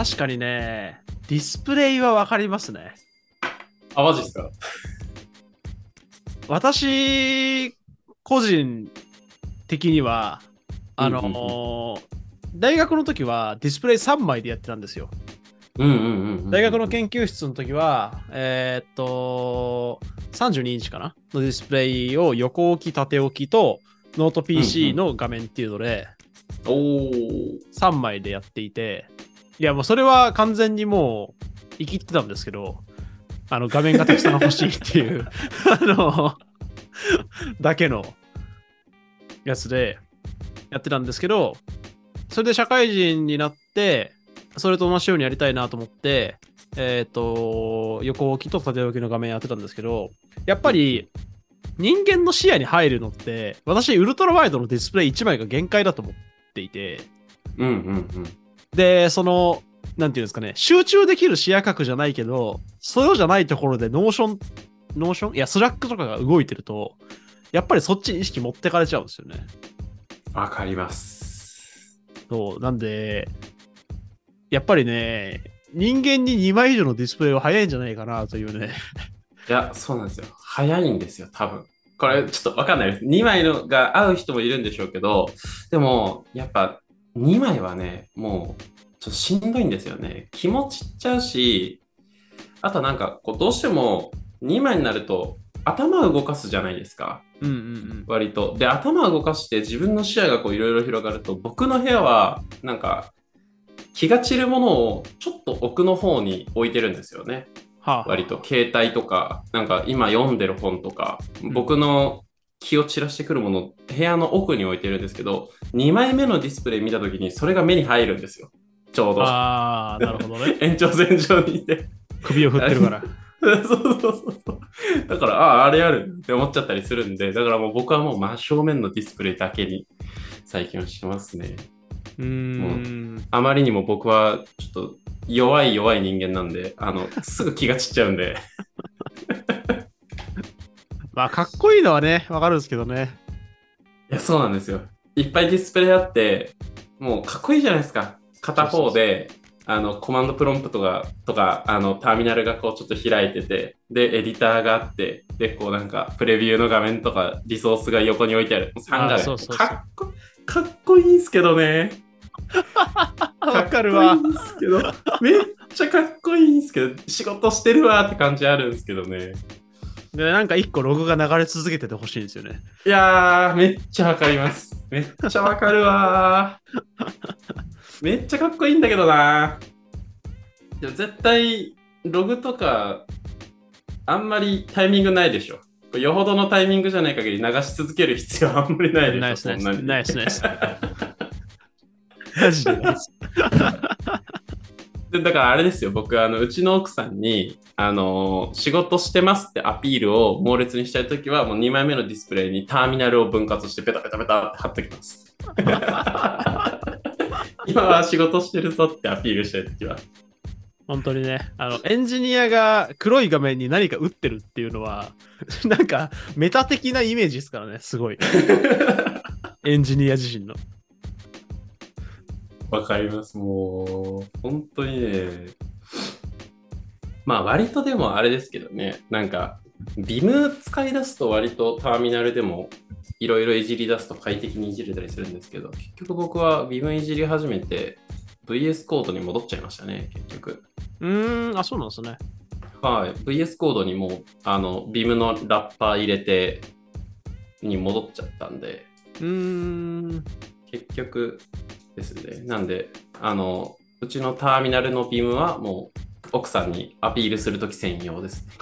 確かにね、ディスプレイはわかりますね。あ、マジっすか？私、個人的には、あのーうんうん大学の時はディスプレイ3枚でやってたんですよ。うんうんうんうん。大学の研究室の時は、えーっと、32インチかな？のディスプレイを横置き、縦置きと、ノート PC の画面っていうので、おー。3枚でやっていて、いやもうそれは完全にもう生きってたんですけど、あの画面がたくさん欲しいっていう、あの、だけのやつでやってたんですけど、それで社会人になって、それと同じようにやりたいなと思って、えっ、と、横置きと縦置きの画面やってたんですけど、やっぱり人間の視野に入るのって、私、ウルトラワイドのディスプレイ1枚が限界だと思っていて、うんうんうん。で、その、なんていうんですかね、集中できる視野角じゃないけど、そうじゃないところで Notion、Notion いや、 Slack とかが動いてると、やっぱりそっちに意識持ってかれちゃうんですよね。わかります。そう、なんで、やっぱりね、人間に2枚以上のディスプレイは早いんじゃないかなというね。いや、そうなんですよ。早いんですよ、多分。これ、ちょっとわかんないです。2枚のが合う人もいるんでしょうけど、でも、やっぱ、2枚はね、もう、ちょっとしんどいんですよね。気持ちっちゃうし、あとなんか、こう、どうしても、2枚になると、頭を動かすじゃないですか。うんうんうん。割と。で、頭を動かして自分の視野がこういろいろ広がると、僕の部屋は、なんか、気が散るものをちょっと奥の方に置いてるんですよね。はあ、はあ、割と携帯とか、なんか今読んでる本とか、ん僕の気を散らしてくるもの、部屋の奥に置いてるんですけど、2枚目のディスプレイ見たときにそれが目に入るんですよ。ちょうど。ああ、なるほどね。延長線上にいて。首を振ってるから。そうそうそうそう。だから、ああ、あれあるって思っちゃったりするんで、だからもう僕はもう真正面のディスプレイだけに最近はしてますね。うーん。あまりにも僕はちょっと弱い弱い人間なんで、あの、すぐ気が散っちゃうんで。まあ、かっこいいのはね、わかるんですけどね。いや、そうなんですよ。いっぱいディスプレイあって、もうかっこいいじゃないですか。片方で、あの、コマンドプロンプトが、とか、あの、ターミナルがこうちょっと開いてて、で、エディターがあって、で、こうなんか、プレビューの画面とか、リソースが横に置いてある。3画面。そうそうそうかっこ、かっこいいんすけどね。わかるわかっこいいんすけど、めっちゃかっこいいんすけど、仕事してるわって感じあるんですけどね。で、なんか一個ログが流れ続けててほしいんですよね。いやー、めっちゃわかります。めっちゃわかるわー。めっちゃかっこいいんだけどなでも絶対、ログとか、あんまりタイミングないでしょ。よほどのタイミングじゃない限り流し続ける必要はあんまりないでしょ。ナイスナイスそんなにナイスナイス。マジでナイス。でだからあれですよ、僕、あのうちの奥さんに、あのー仕事してますってアピールを猛烈にしたいときは、もう2枚目のディスプレイにターミナルを分割してペタペタペタって貼ってきます。今は仕事してるぞってアピールしたいときは。本当にね、あの、エンジニアが黒い画面に何か打ってるっていうのは、なんか、メタ的なイメージですからね、すごい。エンジニア自身の。わかります、もう、本当にね。まあ、割とでもあれですけどね、なんか、ビム使い出すと割とターミナルでもいろいろいじり出すと快適にいじれたりするんですけど、結局僕はビムいじり始めて VS コードに戻っちゃいましたね、結局。うーん、あ、そうなんですね。はい、VS コードにもう、あの、ビムのラッパー入れてに戻っちゃったんで、うーん、結局ですね。なんで、あの、うちのターミナルのビームはもう奥さんにアピールするとき専用ですね。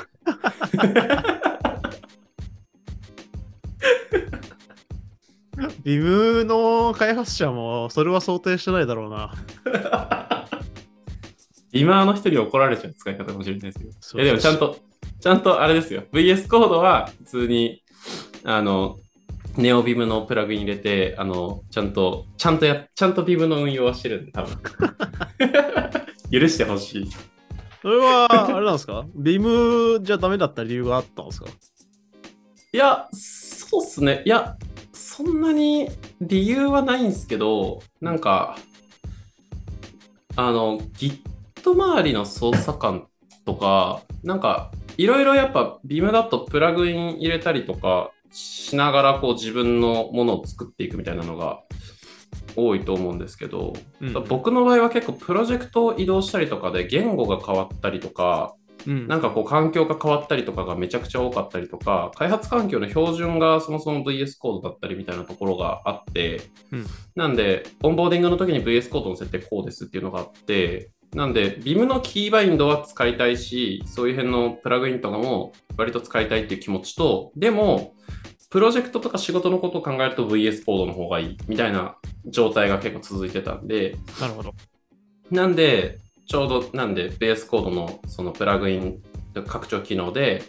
ビムの開発者もそれは想定してないだろうな。ビマーの人に怒られちゃう使い方かもしれないですけど。でもちゃんと、ちゃんとあれですよ。VS コードは普通に、あの、ネオビムのプラグイン入れて、あの、ちゃんと、ちゃんとや、ちゃんとビムの運用はしてるんで、多分。許してほしい。それは、あれなんですか？ビムじゃダメだった理由があったんですか？いや、そうっすね。いや、そんなに理由はないんですけど、なんか、あの、Git 周りの操作感とか、なんか、いろいろやっぱ Vim だとプラグイン入れたりとかしながらこう自分のものを作っていくみたいなのが多いと思うんですけど、うん。僕の場合は結構プロジェクトを移動したりとかで言語が変わったりとか、うん。なんかこう環境が変わったりとかがめちゃくちゃ多かったりとか、開発環境の標準がそもそも VS コードだったりみたいなところがあって、うん。なんで、オンボーディングの時に VS コードの設定こうですっていうのがあって、なんで、Vim のキーバインドは使いたいし、そういう辺のプラグインとかも割と使いたいっていう気持ちと、でも、プロジェクトとか仕事のことを考えると VS コードの方がいいみたいな状態が結構続いてたんで、なるほど。なんで、ちょうどなんで、ベースコードのそのプラグイン拡張機能で、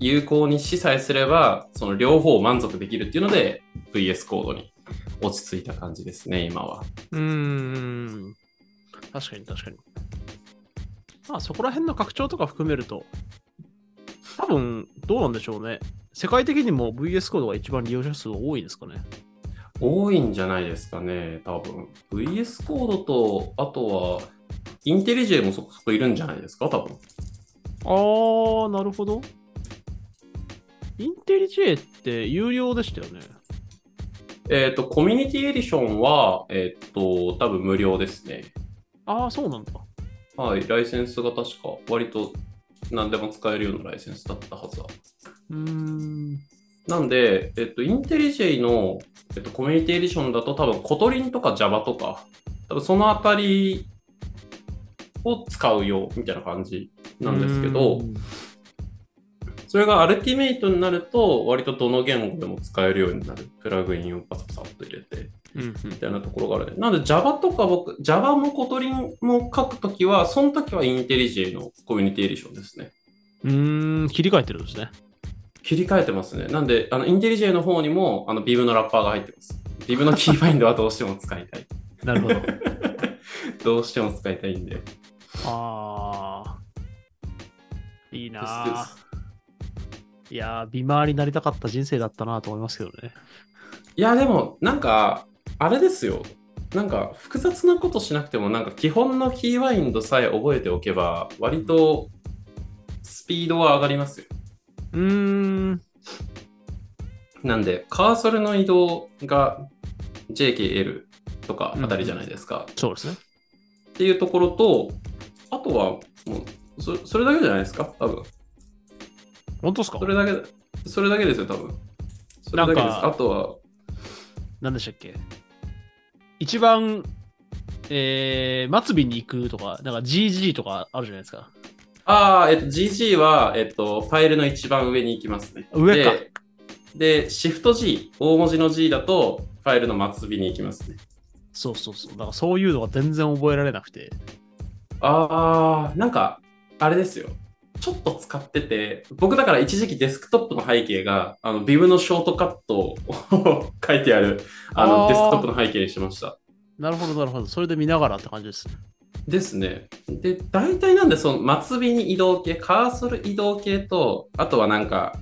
有効にしさえすれば、その両方満足できるっていうので、VS コードに落ち着いた感じですね、今は。うーん。確かに確かに。まあそこら辺の拡張とか含めると、多分どうなんでしょうね。世界的にも VS コードが一番利用者数多いですかね。多いんじゃないですかね、多分。VS コードと、あとは、インテリジェもそこそこいるんじゃないですか、多分。あー、なるほど。IntelliJ って有料でしたよね。えっ、と、 Community Edition は、えっ、と、多分無料ですね。あー、そうなんだ。はい、ライセンスが確か割と何でも使えるようなライセンスだったはずだ。うーん。なんで、えっと、 IntelliJ の、えっと、 Community Edition だと多分 Kotlin とか Java とか、多分そのあたりを使うよみたいな感じなんですけどそれが Ultimate になると割とどの言語でも使えるようになるプラグインをパサパサっと入れてみたいなところがあるね。なので Java とか僕、Java も Kotlin も書くときは、その時は IntelliJ の Community Edition ですね。うーん、切り替えてるんですね。切り替えてますね。なんで、あの IntelliJ の方にもあの Vim のラッパーが入ってます。Vim のキーバインドはどうしても使いたい。なるほど。どうしても使いたいんで。あー。いいないやー、美回りになりたかった人生だったなと思いますけどね。いや、でも、なんか、あれですよ。なんか、複雑なことしなくても、なんか、基本のキーワインドさえ覚えておけば、割と、スピードは上がりますよ。うーん。なんで、カーソルの移動が JKL とかあたりじゃないですか。そうですね。っていうところと、あとは、もう、そそれだけじゃないですか、多分。本当ですか？それだけ、それだけですよ、多分。それだけです。あとは、何でしたっけ？一番、えー、末尾に行くとか、なんか GG とかあるじゃないですか。ああ、えっと、GG は、えっと、ファイルの一番上に行きますね。上かで。で、シフト G、大文字の G だと、ファイルの末尾に行きますね。そうそうそう。だからそういうのが全然覚えられなくて。ああ、なんか、あれですよ。ちょっと使ってて、僕だから一時期デスクトップの背景が、あの、Vim のショートカットを 書いてある、あの、デスクトップの背景にしました。なるほど、なるほど。それで見ながらって感じですね。ですね。で、大体なんで、その末尾に移動系、カーソル移動系と、あとはなんか、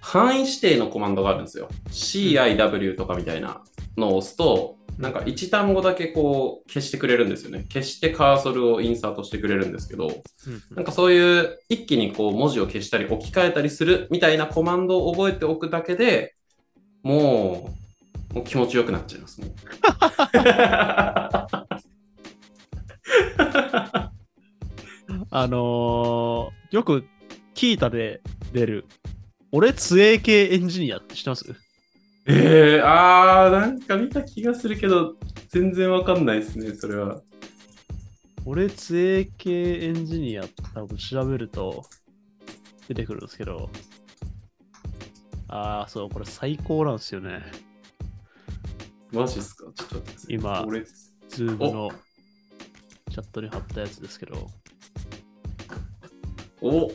範囲指定のコマンドがあるんですよ。CIW とかみたいなのを押すと、なんか一単語だけこう消してくれるんですよね。消してカーソルをインサートしてくれるんですけど、うんなんかそういう一気にこう文字を消したり置き換えたりするみたいなコマンドを覚えておくだけでもう、もう気持ちよくなっちゃいます。も うあのー、よくキータで出る、俺、杖営系エンジニアって知ってます？えー、あー、なんか見た気がするけど、全然わかんないですね、それは。俺、杖営系エンジニア多分調べると出てくるんですけど、ああ、そう、これ最高なんですよね。マジっすか？ちょっと待ってください。今俺、Zoom のチャットに貼ったやつですけど、お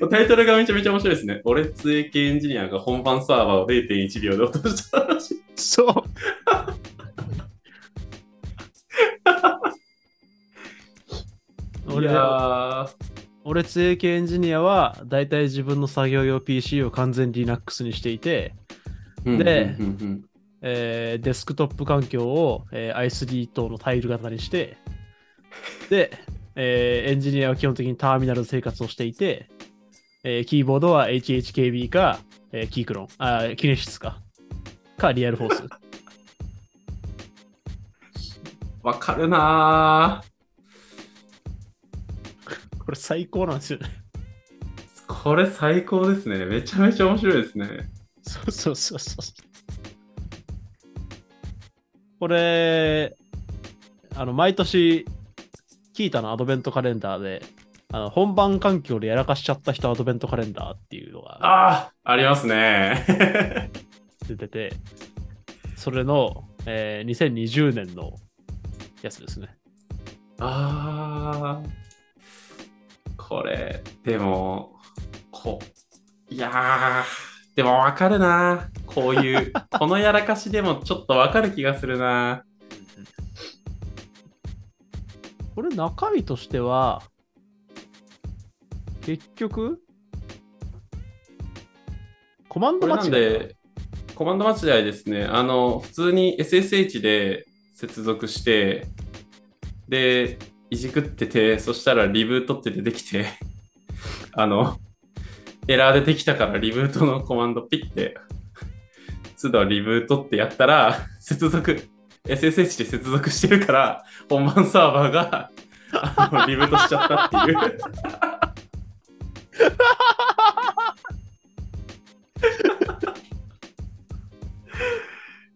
タイトルがめちゃめちゃ面白いですね。俺TUEEE系エンジニアが本番サーバーを0.1秒で落としたらしい。そう。い 俺俺TUEEE系エンジニアは、だいたい自分の作業用 PC を完全 Linux にしていて、でえーデスクトップ環境を、えー ISD 等のタイル型にして、で、えーエンジニアは基本的にターミナルで生活をしていて、えーキーボードは HHKB か、えーキークロン、あーキネシスか、か、リアルフォース。わかるなぁ。これ最高なんですよね。これ最高ですね。めちゃめちゃ面白いですね。そうそうそうそう。これ、あの、毎年、キータのアドベントカレンダーで、あの本番環境でやらかしちゃった人アドベントカレンダーっていうのがああ、ありますね。出てて、それの、えー2020年のやつですね。ああ。これ、でも、こう、いやー、でもわかるな。こういう、このやらかしでもちょっとわかる気がするな。これ中身としては、結局、コマンド間違いで、コマンド間違いですね。あの、普通に SSH で接続して、で、いじくってて、そしたらリブートって出てきて、あの、エラー出てきたからリブートのコマンドピッて、都度リブートってやったら、接続、SSH で接続してるから、本番サーバーがあのリブートしちゃったっていう。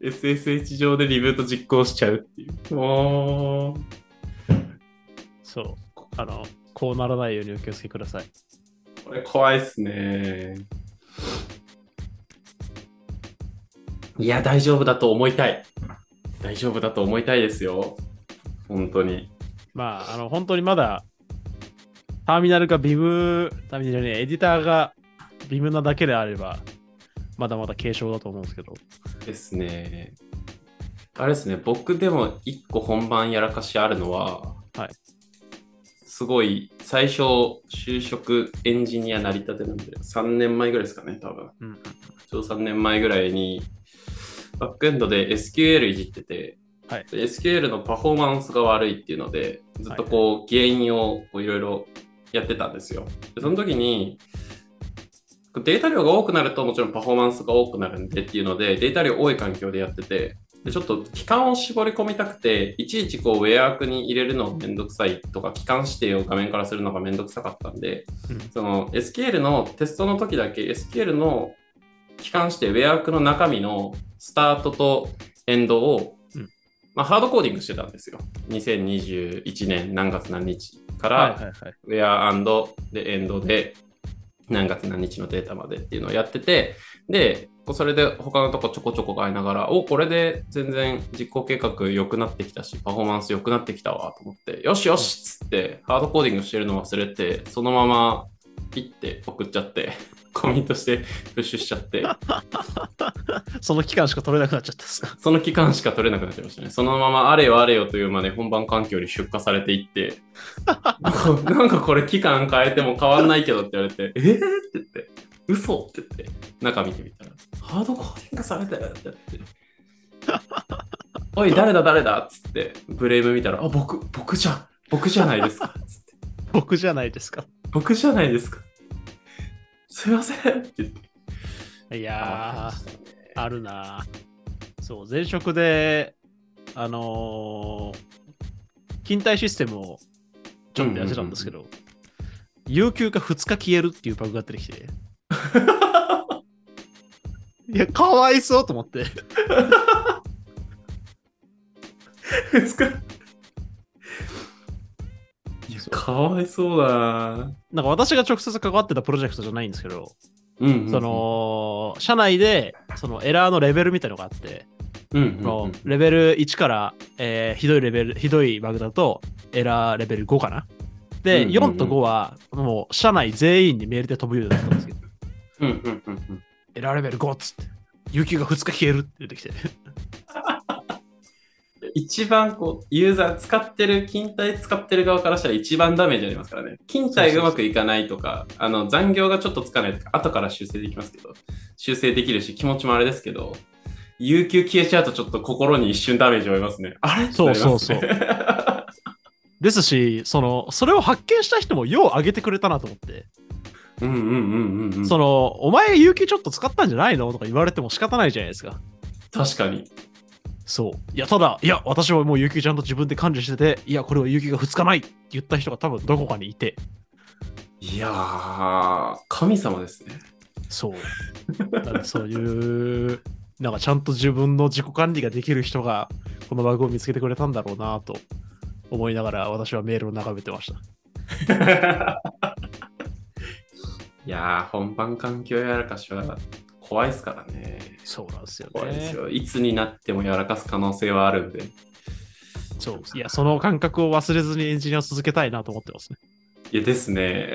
SSH 上でリブート実行しちゃうっていう。もう、そう。あの、こうならないようにお気をつけください。これ怖いっすね。いや、大丈夫だと思いたい。大丈夫だと思いたいですよ。本当に。まあ、あの、本当にまだ、ターミナルがビム、ターミナルね、エディターがビムなだけであれば、まだまだ軽症だと思うんですけど。ですね。あれですね、僕でも一個本番やらかしあるのは、はいすごい、最初、就職エンジニアなりたてなんで、3年前ぐらいですかね、多分。うん。ちょうど3年前ぐらいに、バックエンドで SQL いじってて、はいで SQL のパフォーマンスが悪いっていうので、ずっとこう、原因をこういろいろやってたんですよ。でその時に、データ量が多くなるともちろんパフォーマンスが多くなるんでっていうので、データ量多い環境でやってて、でちょっと期間を絞り込みたくて、いちいちこうウェア枠に入れるのめんどくさいとか、期間指定を画面からするのがめんどくさかったんで、うんその SQL のテストの時だけ SQL の期間してウェア枠の中身のスタートとエンドを、うんまあ、ハードコーディングしてたんですよ。2021年何月何日から。ウェアでエンドで何月何日のデータまでっていうのをやってて、で、それで他のとこちょこちょこ変えながら、お、これで全然実行計画良くなってきたし、パフォーマンス良くなってきたわと思って、よしよしっつって、ハードコーディングしてるの忘れて、そのままピッて送っちゃって、コミットしてプッシュしちゃって、その期間しか取れなくなっちゃったんですか？その期間しか取れなくなっちゃいましたね。そのままあれよあれよというまで本番環境に出荷されていって、なんかこれ期間変えても変わんないけどって言われて、えー？って言って、嘘？って言って、中見てみたら、ハードコーディングされたよって言って、おい、誰だ？誰だ？っつって、ブレイブ見たら、あ、僕、僕じゃん、僕じゃないですか。つって僕じゃないですか。僕じゃないですか。すいませんって言って。いやー、あるなぁそう、前職で、あのー勤怠システムをちょっとやってたんですけど、有給が2日消えるっていうバグが出てきて、いや、かわいそうと思って。2日。かわいそうだな。なんか私が直接関わってたプロジェクトじゃないんですけど、うんうんうん。そ、の、社内で、そのエラーのレベルみたいのがあって、うんうんうんそのレベル1から、えーひどいレベル、ひどいバグだと、エラーレベル5かな？で、うんうんうん。4と5は、もう、社内全員にメールで飛ぶようになったんですけど、うんうんうんうん。エラーレベル5っつって、有給が2日消えるって出てきて、一番こう、ユーザー使ってる、勤怠使ってる側からしたら一番ダメージありますからね。勤怠がうまくいかないとか、あの残業がちょっとつかないとか、後から修正できますけど、修正できるし、気持ちもあれですけど、有給消えちゃうとちょっと心に一瞬ダメージを負いますね。あれそうそうってなりますねですし、その、それを発見した人もよう上げてくれたなと思って、うんうんうんうんうん。その、お前有給ちょっと使ったんじゃないのとか言われても仕方ないじゃないですか。確かに。そう。いや、ただ、いや、私はもう有給ちゃんと自分で管理してて、いや、これは有給が2日ないって言った人が多分どこかにいて、いやー、神様ですね。そう。だからそういう、なんかちゃんと自分の自己管理ができる人が、このバグを見つけてくれたんだろうなと思いながら、私はメールを眺めてました。いやー、本番環境やらかしは怖いですからね。そうなんですよね。怖いですよ。いつになってもやらかす可能性はあるんで。そう。いや、その感覚を忘れずにエンジニアを続けたいなと思ってますね。いやですね。